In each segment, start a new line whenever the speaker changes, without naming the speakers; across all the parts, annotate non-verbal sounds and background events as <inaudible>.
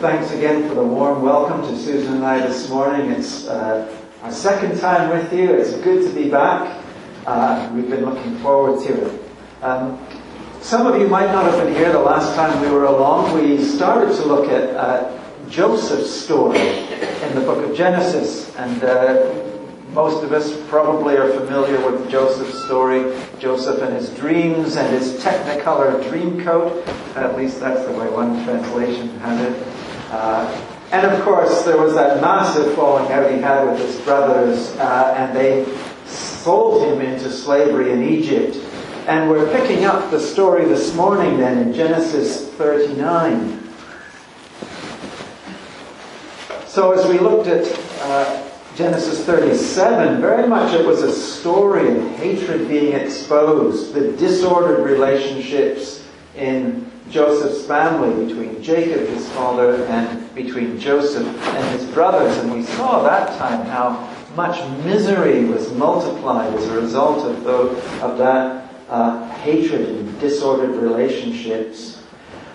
thanks again for the warm welcome to Susan and I this morning. It's uh, our second time with you. It's good to be back. Uh, we've been looking forward to it. Um, some of you might not have been here the last time we were along. We started to look at uh, Joseph's story in the book of Genesis, and uh, most of us probably are familiar with Joseph's story, Joseph and his dreams and his technicolor dream coat. At least that's the way one translation had it. Uh, and of course, there was that massive falling out he had with his brothers, uh, and they sold him into slavery in Egypt. And we're picking up the story this morning then in Genesis 39. So as we looked at uh, Genesis 37, very much it was a story of hatred being exposed, the disordered relationships in Joseph's family between Jacob, his father, and between Joseph and his brothers. And we saw that time how much misery was multiplied as a result of, the, of that uh, hatred and disordered relationships.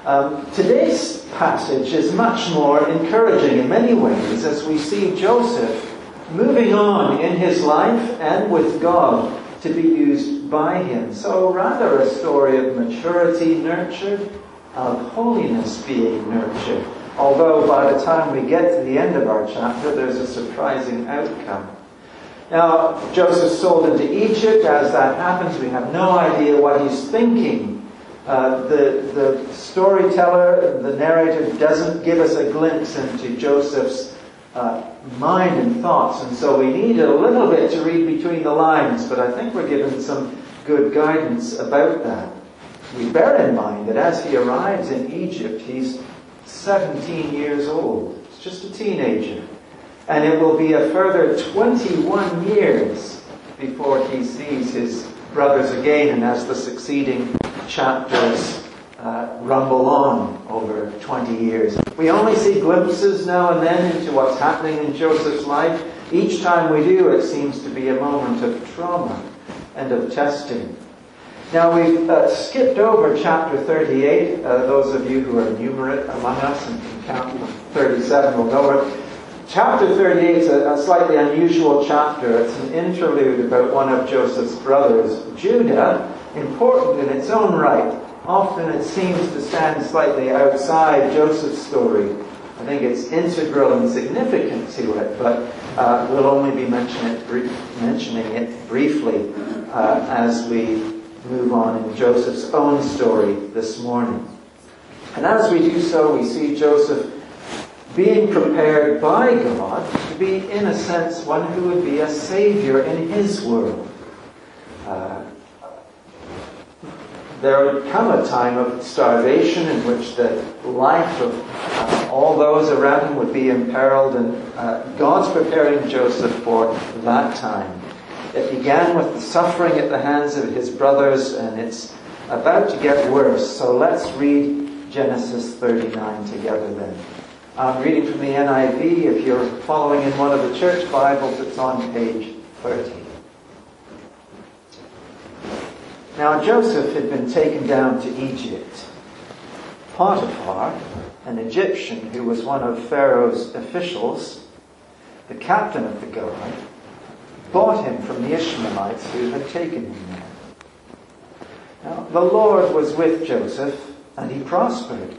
Um, today's passage is much more encouraging in many ways as we see Joseph moving on in his life and with God to be used by him. So rather a story of maturity nurtured, of holiness being nurtured. Although by the time we get to the end of our chapter, there's a surprising outcome. Now, Joseph sold into Egypt. As that happens, we have no idea what he's thinking. Uh, the, the storyteller, the narrator, doesn't give us a glimpse into Joseph's uh, mind and thoughts. And so we need a little bit to read between the lines, but I think we're given some good guidance about that. We bear in mind that as he arrives in Egypt, he's 17 years old. He's just a teenager. And it will be a further 21 years before he sees his brothers again, and as the succeeding chapters uh, rumble on over 20 years. We only see glimpses now and then into what's happening in Joseph's life. Each time we do, it seems to be a moment of trauma and of testing. Now we've uh, skipped over chapter 38. Uh, those of you who are numerate among us and can count 37 will know it. Chapter 38 is a, a slightly unusual chapter. It's an interlude about one of Joseph's brothers, Judah, important in its own right. Often it seems to stand slightly outside Joseph's story. I think it's integral and significant to it, but uh, we'll only be mentioning it, mentioning it briefly uh, as we move on in Joseph's own story this morning. And as we do so, we see Joseph being prepared by God to be, in a sense, one who would be a savior in his world. Uh, there would come a time of starvation in which the life of uh, all those around him would be imperiled, and uh, God's preparing Joseph for that time. It began with the suffering at the hands of his brothers, and it's about to get worse. So let's read Genesis 39 together then. I'm reading from the NIV. If you're following in one of the church Bibles, it's on page 30. Now Joseph had been taken down to Egypt. Potiphar, an Egyptian who was one of Pharaoh's officials, the captain of the guard, bought him from the Ishmaelites who had taken him there. Now, the Lord was with Joseph, and he prospered,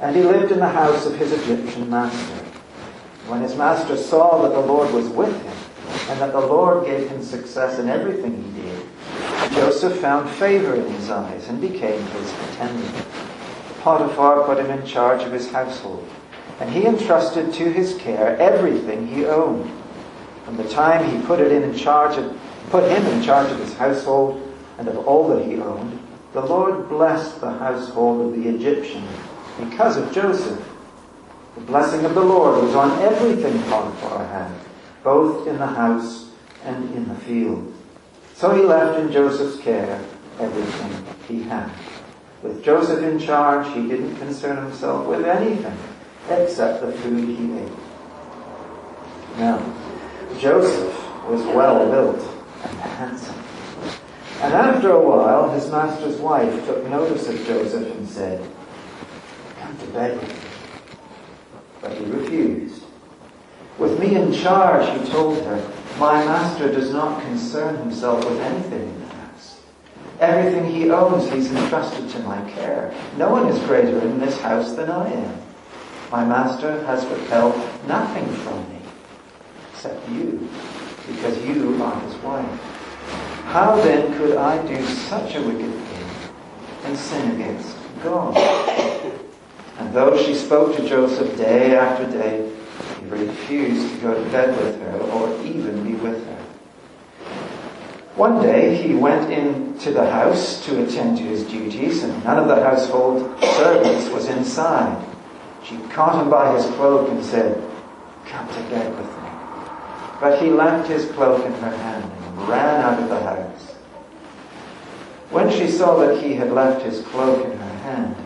and he lived in the house of his Egyptian master. When his master saw that the Lord was with him, and that the Lord gave him success in everything he did, Joseph found favor in his eyes and became his attendant. Potiphar put him in charge of his household, and he entrusted to his care everything he owned. From the time he put it in charge of, put him in charge of his household and of all that he owned, the Lord blessed the household of the Egyptian because of Joseph. The blessing of the Lord was on everything Potiphar had, both in the house and in the field. So he left in Joseph's care everything he had. With Joseph in charge, he didn't concern himself with anything except the food he ate. Now, Joseph was well built and handsome. And after a while, his master's wife took notice of Joseph and said, Come to bed with me. But he refused. With me in charge, he told her, my master does not concern himself with anything in the house. Everything he owns, he's entrusted to my care. No one is greater in this house than I am. My master has withheld nothing from me, except you, because you are his wife. How then could I do such a wicked thing and sin against God? And though she spoke to Joseph day after day, refused to go to bed with her or even be with her. One day he went into the house to attend to his duties, and none of the household servants was inside. She caught him by his cloak and said, Come to bed with me. But he left his cloak in her hand and ran out of the house. When she saw that he had left his cloak in her hand,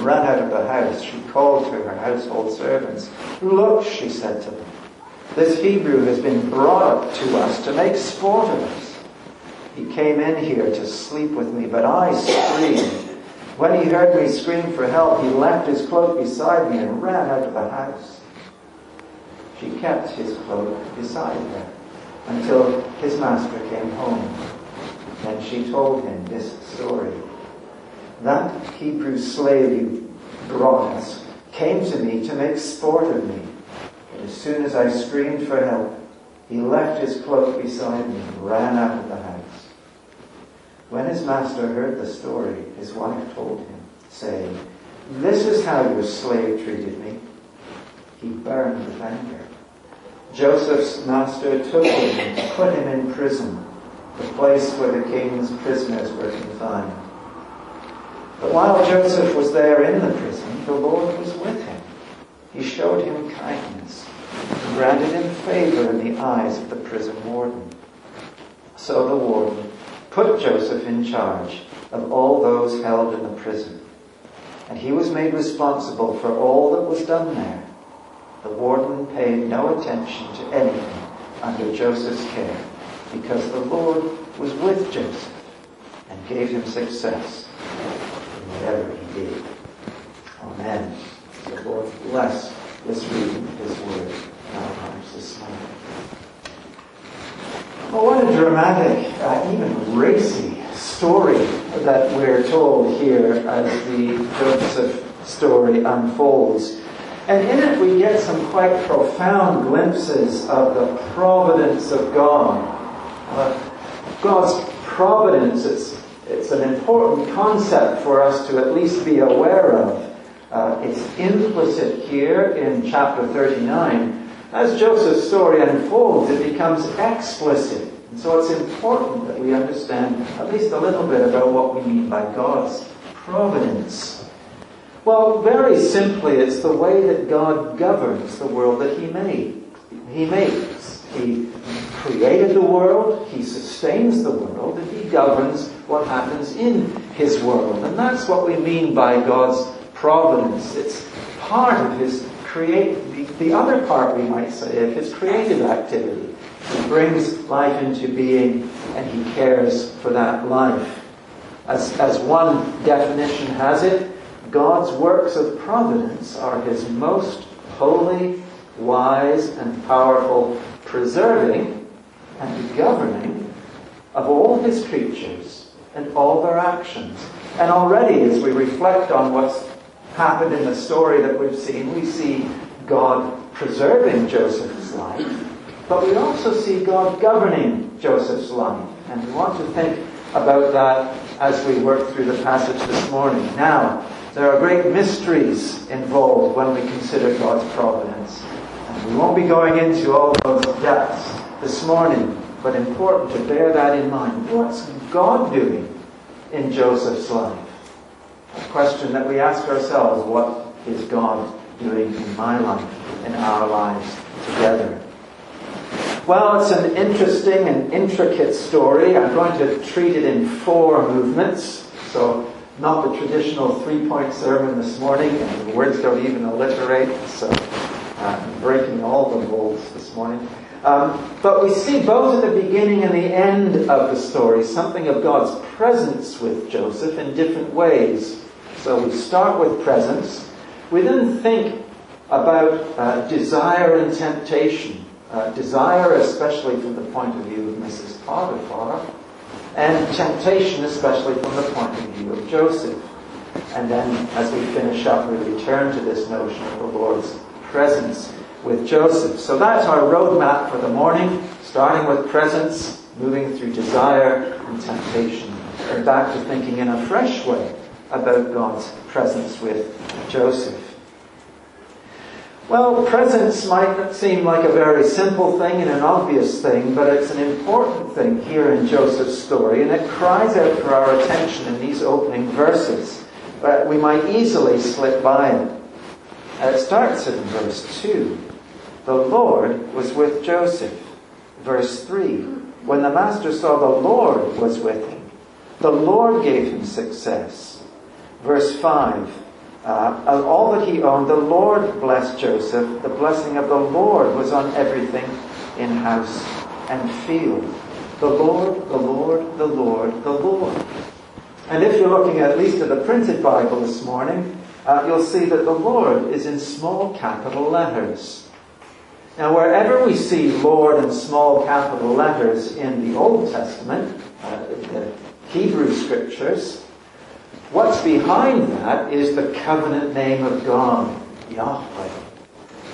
ran out of the house, she called to her household servants. Look, she said to them, this Hebrew has been brought up to us to make sport of us. He came in here to sleep with me, but I screamed. When he heard me scream for help, he left his cloak beside me and ran out of the house. She kept his cloak beside her until his master came home. Then she told him this story. That Hebrew slave you brought us came to me to make sport of me. But as soon as I screamed for help, he left his cloak beside me and ran out of the house. When his master heard the story, his wife told him, saying, This is how your slave treated me. He burned with anger. Joseph's master took him and put him in prison, the place where the king's prisoners were confined. But while Joseph was there in the prison, the Lord was with him. He showed him kindness and granted him favor in the eyes of the prison warden. So the warden put Joseph in charge of all those held in the prison. And he was made responsible for all that was done there. The warden paid no attention to anything under Joseph's care because the Lord was with Joseph and gave him success Amen. The Lord bless this reading of his word in our lives this morning. Well, what a dramatic, uh, even racy story that we're told here as the Joseph story unfolds. And in it we get some quite profound glimpses of the providence of God. Uh, God's providence, it's it's an important concept for us to at least be aware of. Uh, it's implicit here in chapter 39. As Joseph's story unfolds, it becomes explicit. And so it's important that we understand at least a little bit about what we mean by God's providence. Well, very simply, it's the way that God governs the world that He made. He makes. He created the world, He sustains the world, and He governs what happens in His world. And that's what we mean by God's providence. It's part of His create, the, the other part, we might say, of His creative activity. He brings life into being and He cares for that life. As, as one definition has it, God's works of providence are His most holy, wise, and powerful preserving and governing of all his creatures and all their actions. And already, as we reflect on what's happened in the story that we've seen, we see God preserving Joseph's life, but we also see God governing Joseph's life. And we want to think about that as we work through the passage this morning. Now, there are great mysteries involved when we consider God's providence. And we won't be going into all those depths this morning, but important to bear that in mind. What's God doing in Joseph's life? A question that we ask ourselves, what is God doing in my life, in our lives together? Well, it's an interesting and intricate story. I'm going to treat it in four movements. So, not the traditional three point sermon this morning, and the words don't even alliterate, so breaking all the rules this morning. Um, but we see both at the beginning and the end of the story something of God's presence with Joseph in different ways. So we start with presence. We then think about uh, desire and temptation. Uh, desire, especially from the point of view of Mrs. Potiphar, and temptation, especially from the point of view of Joseph. And then, as we finish up, we return to this notion of the Lord's presence with Joseph. So that's our roadmap for the morning, starting with presence, moving through desire and temptation, and back to thinking in a fresh way about God's presence with Joseph. Well, presence might seem like a very simple thing and an obvious thing, but it's an important thing here in Joseph's story, and it cries out for our attention in these opening verses. But we might easily slip by it. Uh, it starts in verse 2. The Lord was with Joseph. Verse 3. When the master saw the Lord was with him, the Lord gave him success. Verse 5. Uh, of all that he owned, the Lord blessed Joseph. The blessing of the Lord was on everything in house and field. The Lord, the Lord, the Lord, the Lord. And if you're looking at least at the printed Bible this morning, uh, you'll see that the Lord is in small capital letters. Now, wherever we see Lord in small capital letters in the Old Testament, uh, the Hebrew scriptures, What's behind that is the covenant name of God, Yahweh,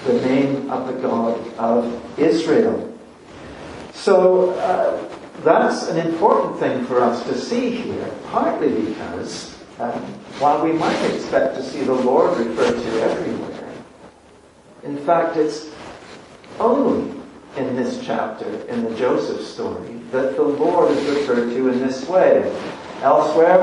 the name of the God of Israel. So uh, that's an important thing for us to see here, partly because um, while we might expect to see the Lord referred to everywhere, in fact, it's only in this chapter, in the Joseph story, that the Lord is referred to in this way. Elsewhere,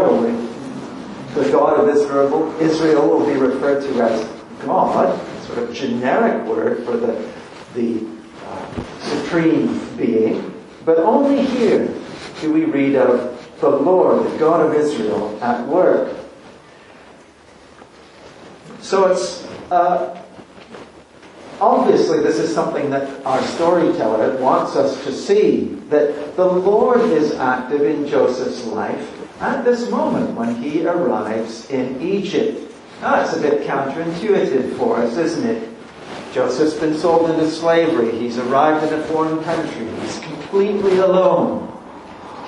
the God of Israel, Israel will be referred to as God, sort of generic word for the, the uh, supreme being. But only here do we read of the Lord, the God of Israel, at work. So it's uh, obviously this is something that our storyteller wants us to see that the Lord is active in Joseph's life at this moment when he arrives in Egypt. Now, that's a bit counterintuitive for us, isn't it? Joseph's been sold into slavery. He's arrived in a foreign country. He's completely alone.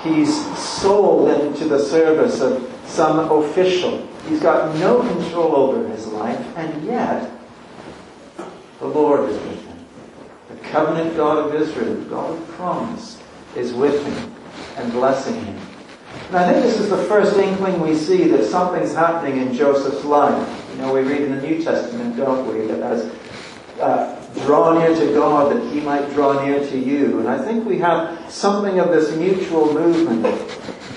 He's sold into the service of some official. He's got no control over his life, and yet the Lord is with him. The covenant God of Israel, the God of promise, is with him and blessing him. And I think this is the first inkling we see that something's happening in Joseph's life. You know, we read in the New Testament, don't we, that as uh, draw near to God that he might draw near to you. And I think we have something of this mutual movement,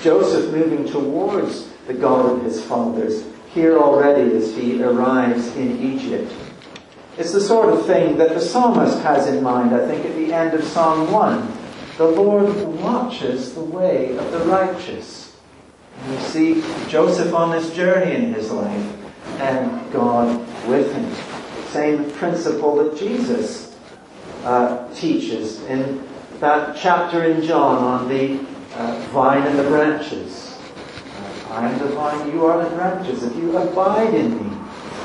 Joseph moving towards the God of his fathers here already as he arrives in Egypt. It's the sort of thing that the psalmist has in mind, I think, at the end of Psalm 1. The Lord watches the way of the righteous. And see Joseph on this journey in his life and God with him. Same principle that Jesus uh, teaches in that chapter in John on the uh, vine and the branches. Uh, I am the vine, you are the branches. If you abide in me,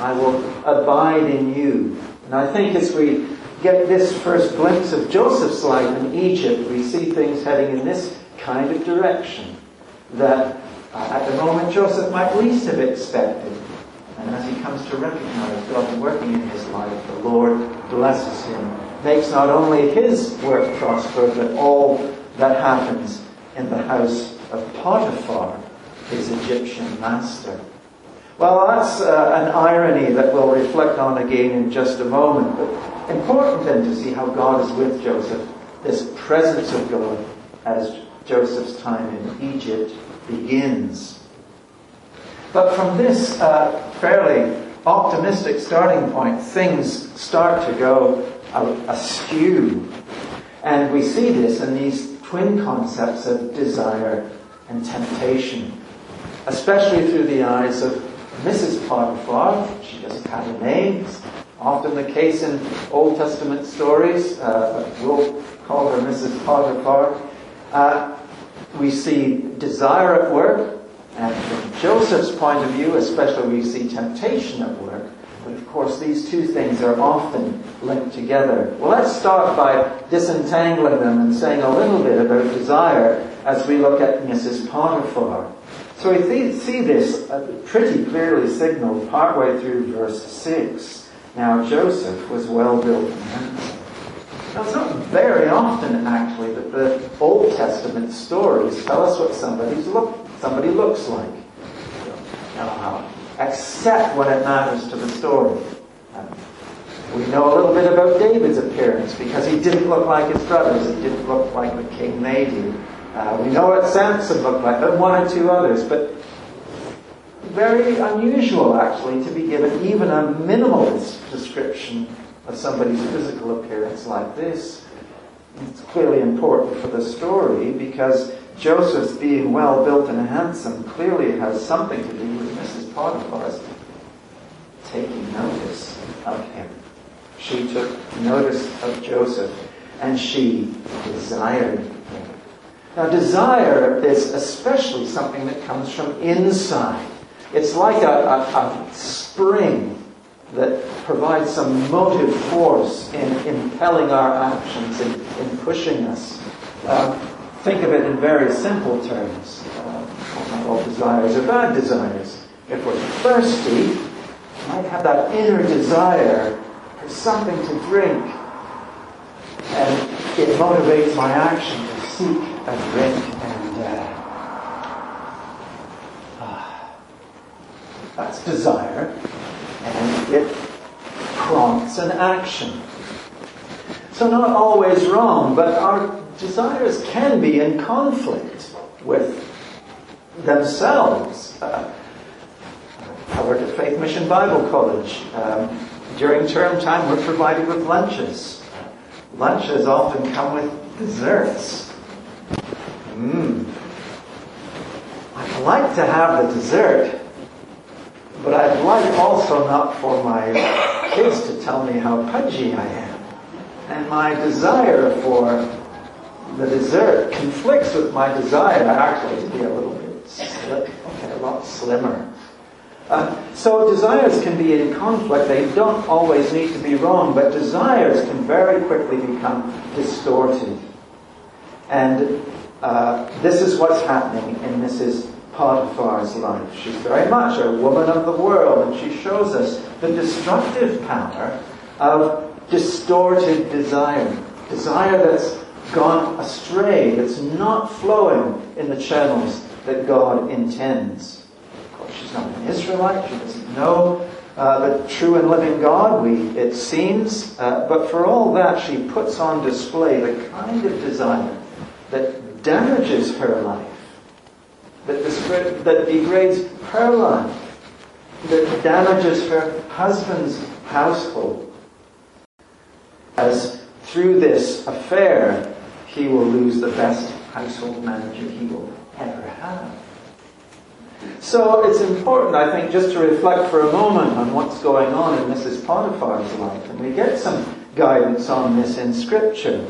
I will abide in you. And I think as we get this first glimpse of Joseph's life in Egypt, we see things heading in this kind of direction that uh, at the moment Joseph might least have expected. And as he comes to recognize God working in his life, the Lord blesses him, makes not only his work prosper, but all that happens in the house of Potiphar, his Egyptian master. Well, that's uh, an irony that we'll reflect on again in just a moment. But important then to see how God is with Joseph, this presence of God as Joseph's time in Egypt begins. But from this uh, fairly optimistic starting point, things start to go askew. And we see this in these twin concepts of desire and temptation, especially through the eyes of Mrs. Potiphar. She doesn't have a name, often the case in Old Testament stories. Uh, we'll call her Mrs. Potiphar. Uh, we see desire at work, and from Joseph's point of view, especially, we see temptation at work. But of course, these two things are often linked together. Well, let's start by disentangling them and saying a little bit about desire as we look at Mrs. Potiphar. So we see this uh, pretty clearly signaled partway through verse 6. Now Joseph was well built and handsome. Now it's not very often actually that the Old Testament stories tell us what somebody's look, somebody looks like. Uh, except when it matters to the story. Um, we know a little bit about David's appearance because he didn't look like his brothers. He didn't look like the king they do. Uh, we know what Samson looked like, and one or two others, but very unusual actually to be given even a minimalist description of somebody's physical appearance like this. It's clearly important for the story because Joseph's being well built and handsome clearly has something to do with Mrs. Potiphar's taking notice of him. She took notice of Joseph and she desired. Now, desire is especially something that comes from inside. It's like a, a, a spring that provides some motive force in impelling our actions, in, in pushing us. Uh, think of it in very simple terms. Uh, not all desires are bad desires. If we're thirsty, we might have that inner desire for something to drink, and it motivates my action to seek drink and uh, uh, that's desire and it prompts an action. So not always wrong, but our desires can be in conflict with themselves. Uh, I work at Faith Mission Bible College. Um, during term time, we're provided with lunches. Lunches often come with desserts. Mmm. I'd like to have the dessert, but I'd like also not for my kids to tell me how pudgy I am. And my desire for the dessert conflicts with my desire actually to be a little bit slick, okay, a lot slimmer. Uh, so desires can be in conflict. They don't always need to be wrong, but desires can very quickly become distorted. And uh, this is what's happening in Mrs. Potiphar's life. She's very much a woman of the world, and she shows us the destructive power of distorted desire. Desire that's gone astray, that's not flowing in the channels that God intends. Of course, she's not an Israelite, she doesn't know uh, the true and living God, we, it seems, uh, but for all that, she puts on display the kind of desire that damages her life, that, that degrades her life, that damages her husband's household. As through this affair, he will lose the best household manager he will ever have. So it's important, I think, just to reflect for a moment on what's going on in Mrs. Potiphar's life. And we get some guidance on this in Scripture.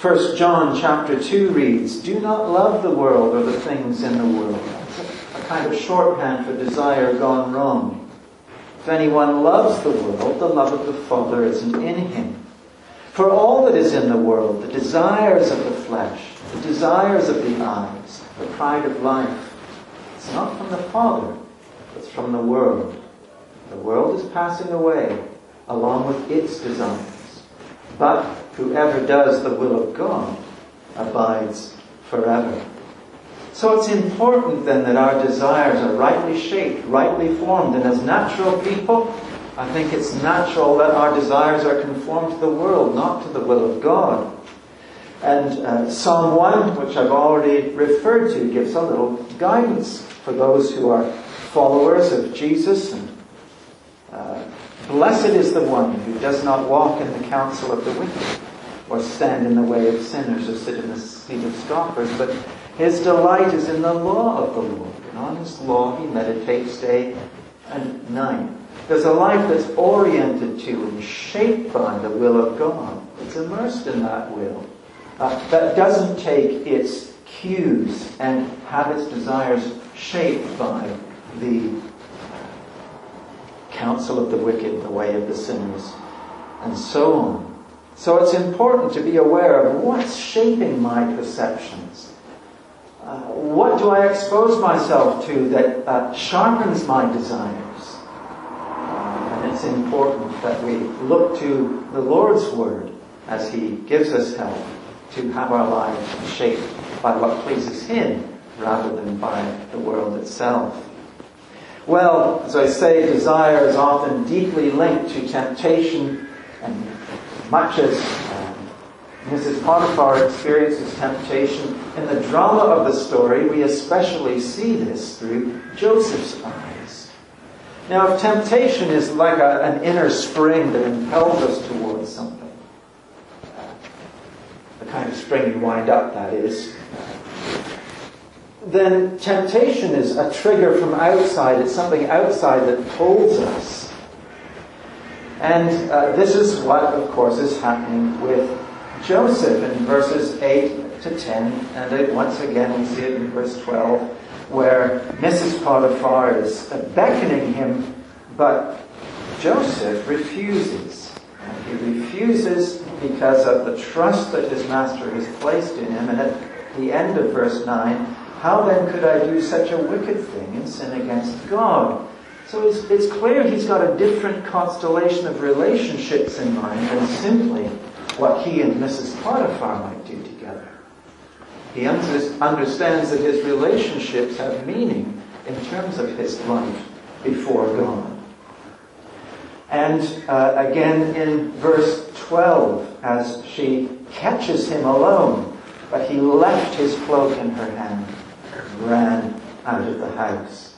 1 John chapter 2 reads, Do not love the world or the things in the world. A kind of shorthand for desire gone wrong. If anyone loves the world, the love of the Father isn't in him. For all that is in the world, the desires of the flesh, the desires of the eyes, the pride of life, it's not from the Father, it's from the world. The world is passing away along with its desires. But whoever does the will of God abides forever. So it's important then that our desires are rightly shaped, rightly formed, and as natural people, I think it's natural that our desires are conformed to the world, not to the will of God. And uh, Psalm 1, which I've already referred to, gives a little guidance for those who are followers of Jesus and uh, Blessed is the one who does not walk in the counsel of the wicked, or stand in the way of sinners, or sit in the seat of scoffers, but his delight is in the law of the Lord, and on his law he meditates day and night. There's a life that's oriented to and shaped by the will of God. It's immersed in that will. Uh, that doesn't take its cues and have its desires shaped by the counsel of the wicked, the way of the sinners, and so on. So it's important to be aware of what's shaping my perceptions. Uh, what do I expose myself to that uh, sharpens my desires? And it's important that we look to the Lord's Word as He gives us help to have our lives shaped by what pleases Him rather than by the world itself. Well, as I say, desire is often deeply linked to temptation, and much as um, Mrs. Potiphar experiences temptation in the drama of the story, we especially see this through Joseph's eyes. Now, if temptation is like a, an inner spring that impels us towards something, the kind of spring you wind up, that is, then temptation is a trigger from outside. It's something outside that pulls us. And uh, this is what, of course, is happening with Joseph in verses 8 to 10. And once again, we see it in verse 12, where Mrs. Potiphar is beckoning him, but Joseph refuses. And he refuses because of the trust that his master has placed in him. And at the end of verse 9, how then could I do such a wicked thing and sin against God? So it's, it's clear he's got a different constellation of relationships in mind than simply what he and Mrs. Potiphar might do together. He understands that his relationships have meaning in terms of his life before God. And uh, again in verse 12, as she catches him alone, but he left his cloak in her hand ran out of the house.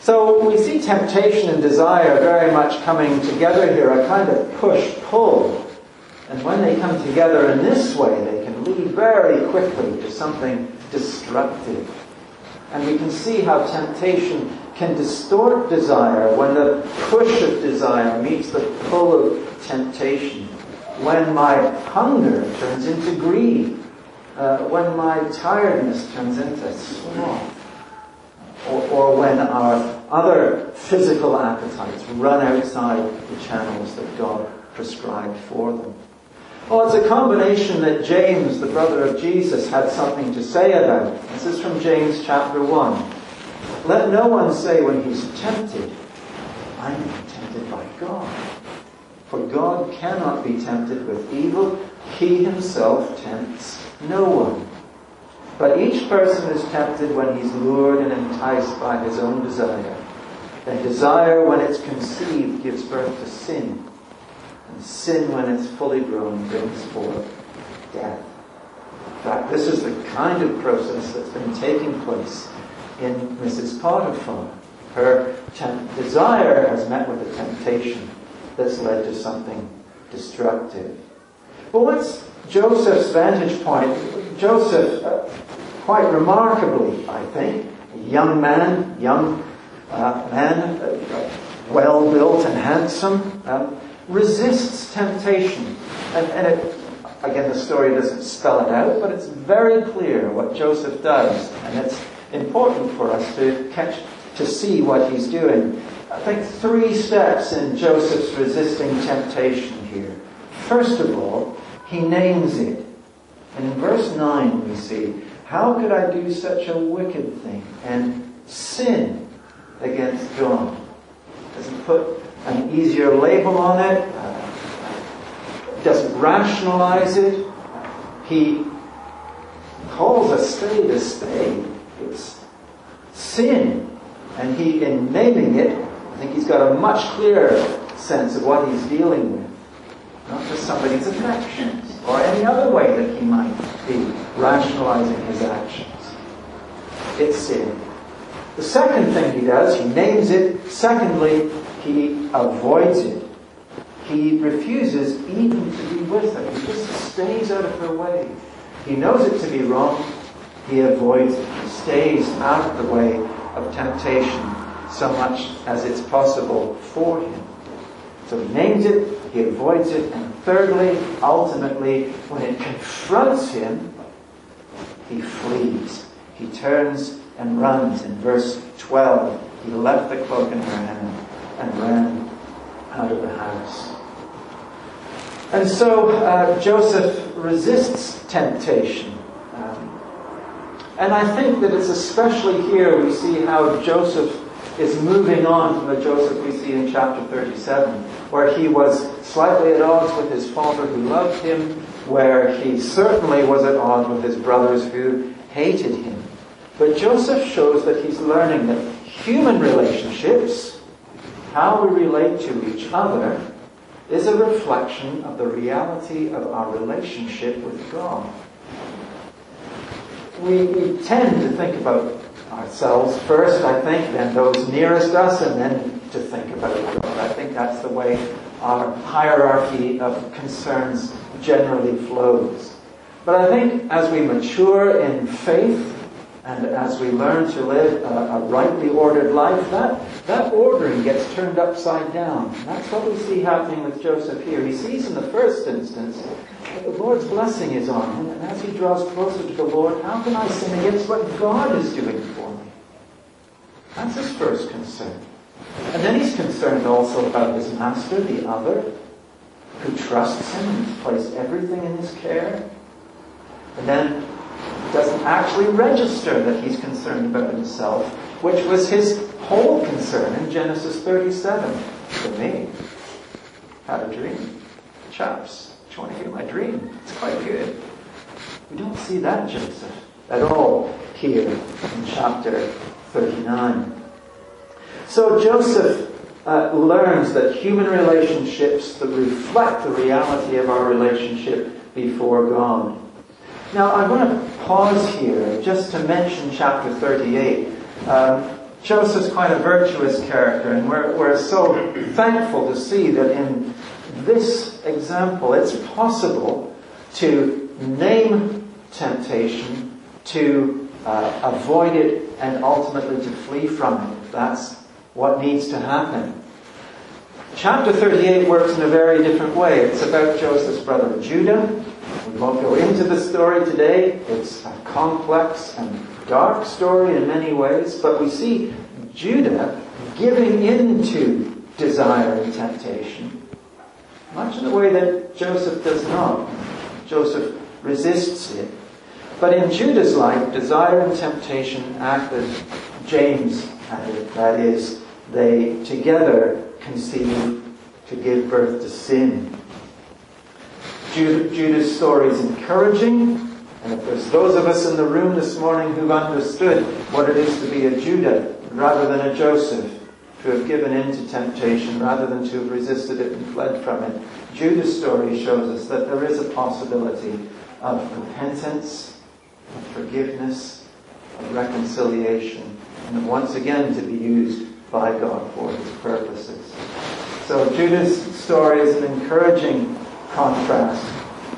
So we see temptation and desire very much coming together here, a kind of push-pull. And when they come together in this way, they can lead very quickly to something destructive. And we can see how temptation can distort desire when the push of desire meets the pull of temptation. When my hunger turns into greed uh, when my tiredness turns into sloth, or, or when our other physical appetites run outside the channels that God prescribed for them. Well, it's a combination that James, the brother of Jesus, had something to say about. This is from James chapter 1. Let no one say when he's tempted, I'm tempted by God. For God cannot be tempted with evil. He himself tempts no one. But each person is tempted when he's lured and enticed by his own desire. And desire, when it's conceived, gives birth to sin. And sin, when it's fully grown, brings forth death. In fact, this is the kind of process that's been taking place in Mrs. Potiphar. Her temp- desire has met with a temptation that's led to something destructive. But what's Joseph's vantage point, Joseph, uh, quite remarkably, I think, young man, young uh, man, uh, well built and handsome, um, resists temptation. And, and it, again, the story doesn't spell it out, but it's very clear what Joseph does. And it's important for us to catch, to see what he's doing. I think three steps in Joseph's resisting temptation here. First of all, he names it. And in verse 9 we see, How could I do such a wicked thing and sin against God? Doesn't put an easier label on it, doesn't rationalize it. He calls a spade a spade. It's sin. And he, in naming it, I think he's got a much clearer sense of what he's dealing with not just somebody's affections or any other way that he might be rationalizing his actions. It's sin. The second thing he does, he names it. Secondly, he avoids it. He refuses even to be with her. He just stays out of her way. He knows it to be wrong. He avoids it. He stays out of the way of temptation so much as it's possible for him. So he names it, he avoids it, and thirdly, ultimately, when it confronts him, he flees. He turns and runs. In verse 12, he left the cloak in her hand and ran out of the house. And so uh, Joseph resists temptation. Um, and I think that it's especially here we see how Joseph is moving on from the Joseph we see in chapter 37, where he was slightly at odds with his father who loved him, where he certainly was at odds with his brothers who hated him. But Joseph shows that he's learning that human relationships, how we relate to each other, is a reflection of the reality of our relationship with God. We, we tend to think about ourselves first, I think, then those nearest us, and then to think about God. I think that's the way our hierarchy of concerns generally flows. But I think as we mature in faith and as we learn to live a, a, rightly ordered life, that, that ordering gets turned upside down. That's what we see happening with Joseph here. He sees in the first instance that the Lord's blessing is on him, and as he draws closer to the Lord, how can I sin against what God is doing for me? That's his first concern. And then he's concerned also about his master, the other, who trusts him and has placed everything in his care. And then doesn't actually register that he's concerned about himself, which was his whole concern in Genesis 37. For me, had a dream. Chaps, do you want to hear my dream? It's quite good. We don't see that Joseph at all here in chapter 39. So Joseph uh, learns that human relationships that reflect the reality of our relationship before God. Now, I want to pause here just to mention chapter 38. Um, Joseph's quite a virtuous character, and we're, we're so thankful to see that in this example, it's possible to name temptation, to uh, avoid it, and ultimately to flee from it. That's what needs to happen. Chapter 38 works in a very different way. It's about Joseph's brother Judah. We won't go into the story today. It's a complex and dark story in many ways, but we see Judah giving in to desire and temptation, much in the way that Joseph does not. Joseph resists it. But in Judah's life, desire and temptation act as James had it. That is, they together conceive to give birth to sin. Judah's story is encouraging, and if there's those of us in the room this morning who've understood what it is to be a Judah rather than a Joseph, to have given in to temptation rather than to have resisted it and fled from it, Judah's story shows us that there is a possibility of repentance, of forgiveness, of reconciliation, and once again to be used by God for his purposes. So Judah's story is an encouraging contrast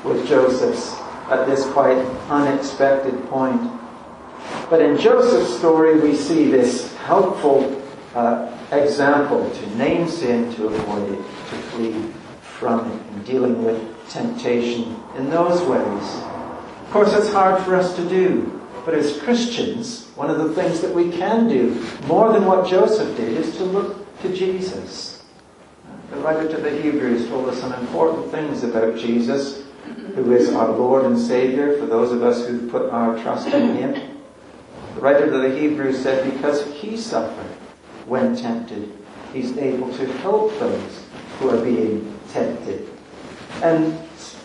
with Joseph's at this quite unexpected point. But in Joseph's story, we see this helpful uh, example to name sin, to avoid it, to flee from it, and dealing with temptation in those ways. Of course, it's hard for us to do. But as Christians, one of the things that we can do, more than what Joseph did, is to look to Jesus. The writer to the Hebrews told us some important things about Jesus, who is our Lord and Savior for those of us who put our trust in Him. The writer to the Hebrews said, because He suffered when tempted, He's able to help those who are being tempted. And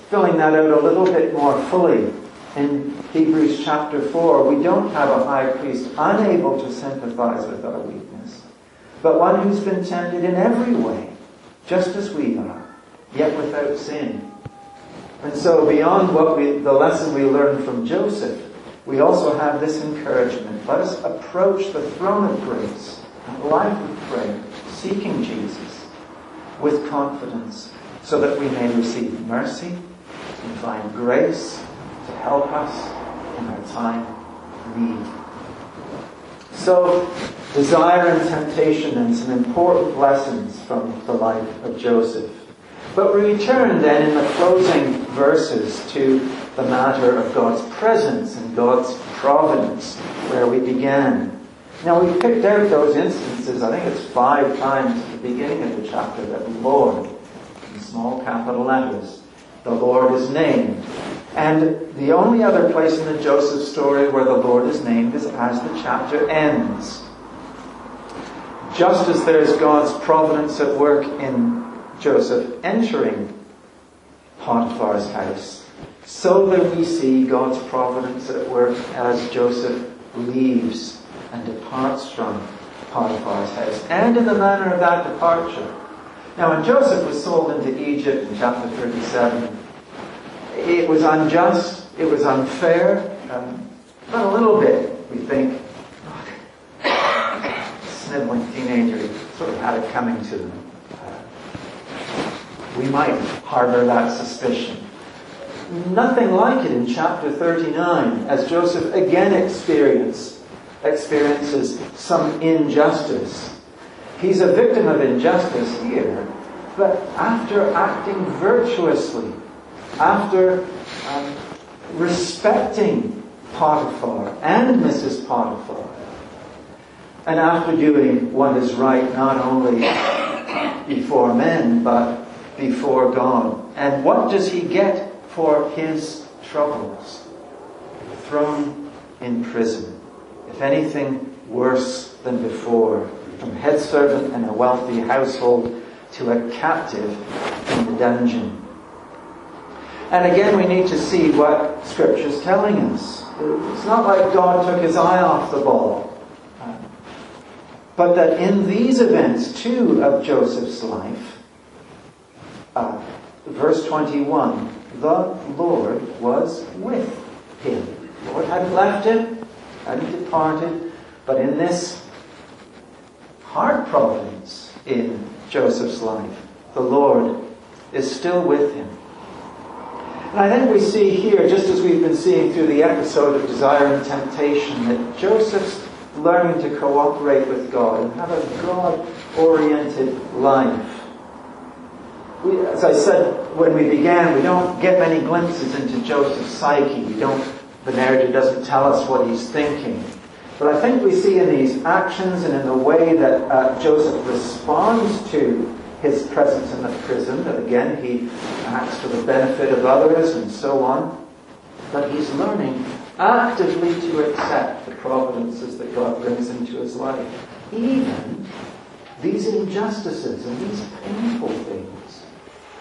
filling that out a little bit more fully, in Hebrews chapter 4, we don't have a high priest unable to sympathize with our weakness, but one who's been tempted in every way, just as we are, yet without sin. And so beyond what we, the lesson we learned from Joseph, we also have this encouragement. Let us approach the throne of grace and life of prayer, seeking Jesus with confidence, so that we may receive mercy and find grace to help us in our time of need. So, desire and temptation and some important lessons from the life of Joseph. But we return then in the closing verses to the matter of God's presence and God's providence, where we began. Now we picked out those instances, I think it's five times at the beginning of the chapter that the Lord, in small capital letters, the Lord is named. And the only other place in the Joseph story where the Lord is named is as the chapter ends. Just as there's God's providence at work in Joseph entering Potiphar's house, so that we see God's providence at work as Joseph leaves and departs from Potiphar's house, and in the manner of that departure. Now, when Joseph was sold into Egypt in chapter 37, it was unjust, it was unfair, um, but a little bit, we think, sniveling teenager sort of had it coming to them. Uh, we might harbor that suspicion. Nothing like it in chapter 39, as Joseph again experience, experiences some injustice. He's a victim of injustice here, but after acting virtuously, after um, respecting Potiphar and Mrs. Potiphar, and after doing what is right not only before men, but before God. And what does he get for his troubles? Thrown in prison. If anything, worse than before. From head servant in a wealthy household to a captive in the dungeon. And again, we need to see what Scripture is telling us. It's not like God took his eye off the ball. But that in these events, too, of Joseph's life, uh, verse 21, the Lord was with him. The Lord hadn't left him, hadn't departed, but in this hard providence in Joseph's life, the Lord is still with him. And I think we see here, just as we've been seeing through the episode of desire and temptation, that Joseph's learning to cooperate with God and have a God oriented life. We, as I said when we began, we don't get many glimpses into Joseph's psyche. We don't, the narrative doesn't tell us what he's thinking. But I think we see in these actions and in the way that uh, Joseph responds to his presence in the prison, that again he acts for the benefit of others and so on. But he's learning actively to accept the providences that God brings into his life. Even these injustices and these painful things.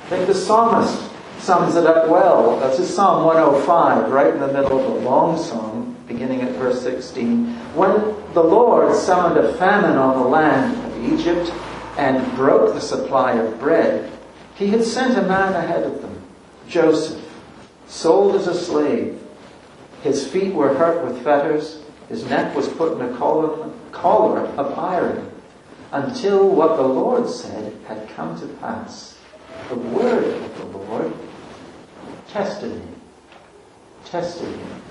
I think the psalmist sums it up well. That's is Psalm 105, right in the middle of a long song, beginning at verse 16. When the Lord summoned a famine on the land of Egypt, and broke the supply of bread, he had sent a man ahead of them, Joseph, sold as a slave. His feet were hurt with fetters, his neck was put in a collar, of iron, until what the Lord said had come to pass. The word of the Lord tested him. Tested him.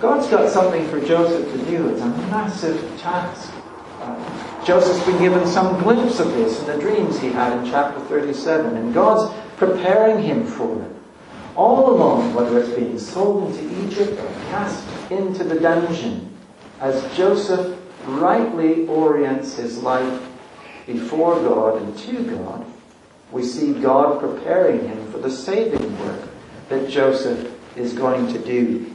God's got something for Joseph to do. It's a massive task. Uh, Joseph's been given some glimpse of this in the dreams he had in chapter 37, and God's preparing him for it. All along, whether it's being sold into Egypt or cast into the dungeon, as Joseph rightly orients his life before God and to God, we see God preparing him for the saving work that Joseph is going to do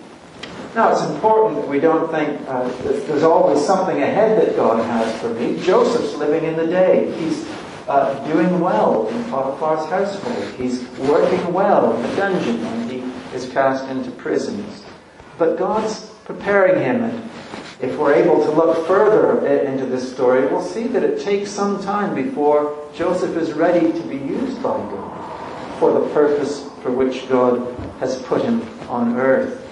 now, it's important that we don't think uh, there's always something ahead that God has for me. Joseph's living in the day. He's uh, doing well in Potiphar's household. He's working well in the dungeon when he is cast into prisons. But God's preparing him, and if we're able to look further into this story, we'll see that it takes some time before Joseph is ready to be used by God for the purpose for which God has put him on earth.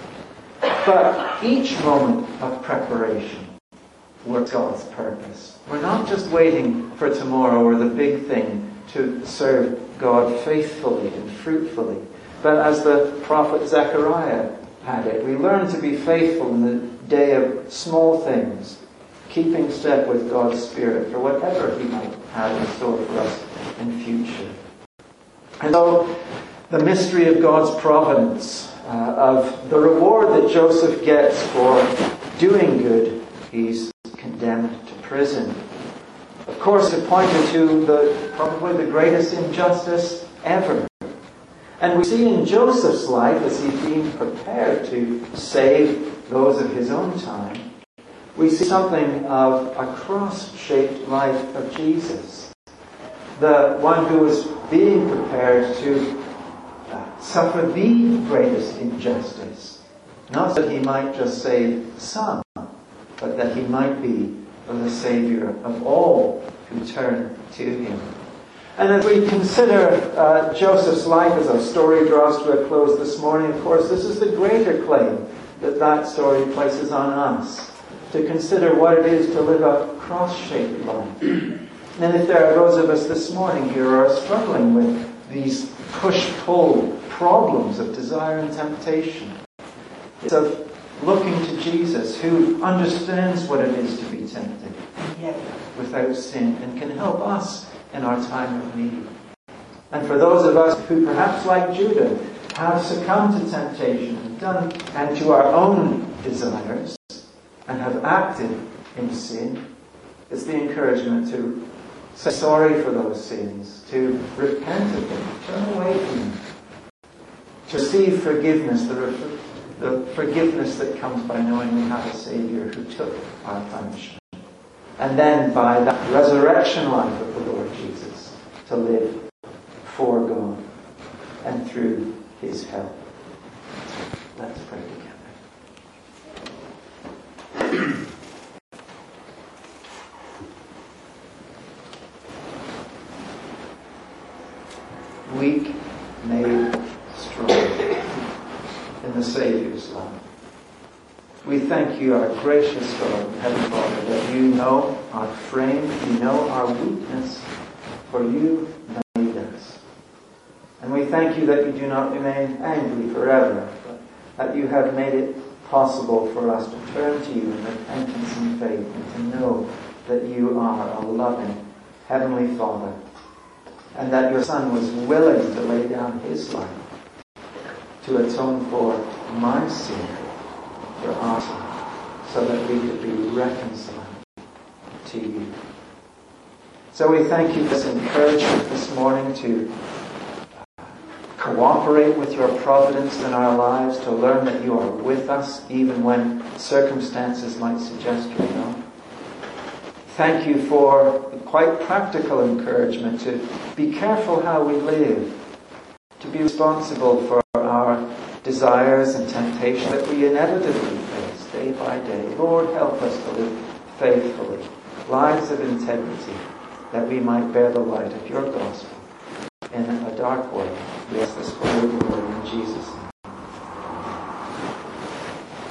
But each moment of preparation works God's purpose. We're not just waiting for tomorrow or the big thing to serve God faithfully and fruitfully. But as the prophet Zechariah had it, we learn to be faithful in the day of small things, keeping step with God's Spirit for whatever He might have in store for us in future. And so, the mystery of God's providence uh, of the reward that Joseph gets for doing good, he's condemned to prison. Of course, it pointed to the, probably the greatest injustice ever. And we see in Joseph's life, as he's being prepared to save those of his own time, we see something of a cross-shaped life of Jesus. The one who is being prepared to suffer the greatest injustice. Not that he might just save some, but that he might be the Savior of all who turn to him. And as we consider uh, Joseph's life as our story draws to a close this morning, of course, this is the greater claim that that story places on us to consider what it is to live a cross-shaped life. and if there are those of us this morning here who are struggling with these push-pull problems of desire and temptation, it's of looking to Jesus who understands what it is to be tempted, yet without sin, and can help us in our time of need. And for those of us who perhaps like Judah have succumbed to temptation and done and to our own desires and have acted in sin, it's the encouragement to say sorry for those sins, to repent of them, turn away from them, receive forgiveness, the, the forgiveness that comes by knowing we have a Savior who took our punishment. And then by that resurrection life of the Lord Jesus, to live for God and through His help. Let's pray together. <clears throat> Weak, made strong in the Savior's love. We thank you, our gracious God, Heavenly Father, that you know our frame, you know our weakness, for you made us. And we thank you that you do not remain angry forever, but that you have made it possible for us to turn to you in repentance and faith and to know that you are a loving Heavenly Father and that your Son was willing to lay down his life to atone for my sin, for sin, so that we could be reconciled to you. So we thank you for this encouragement this morning to uh, cooperate with your providence in our lives, to learn that you are with us even when circumstances might suggest you're not. Thank you for quite practical encouragement to be careful how we live, to be responsible for desires and temptations that we inevitably face day by day. Lord, help us to live faithfully, lives of integrity, that we might bear the light of your gospel in a dark world. We ask this for your in Jesus'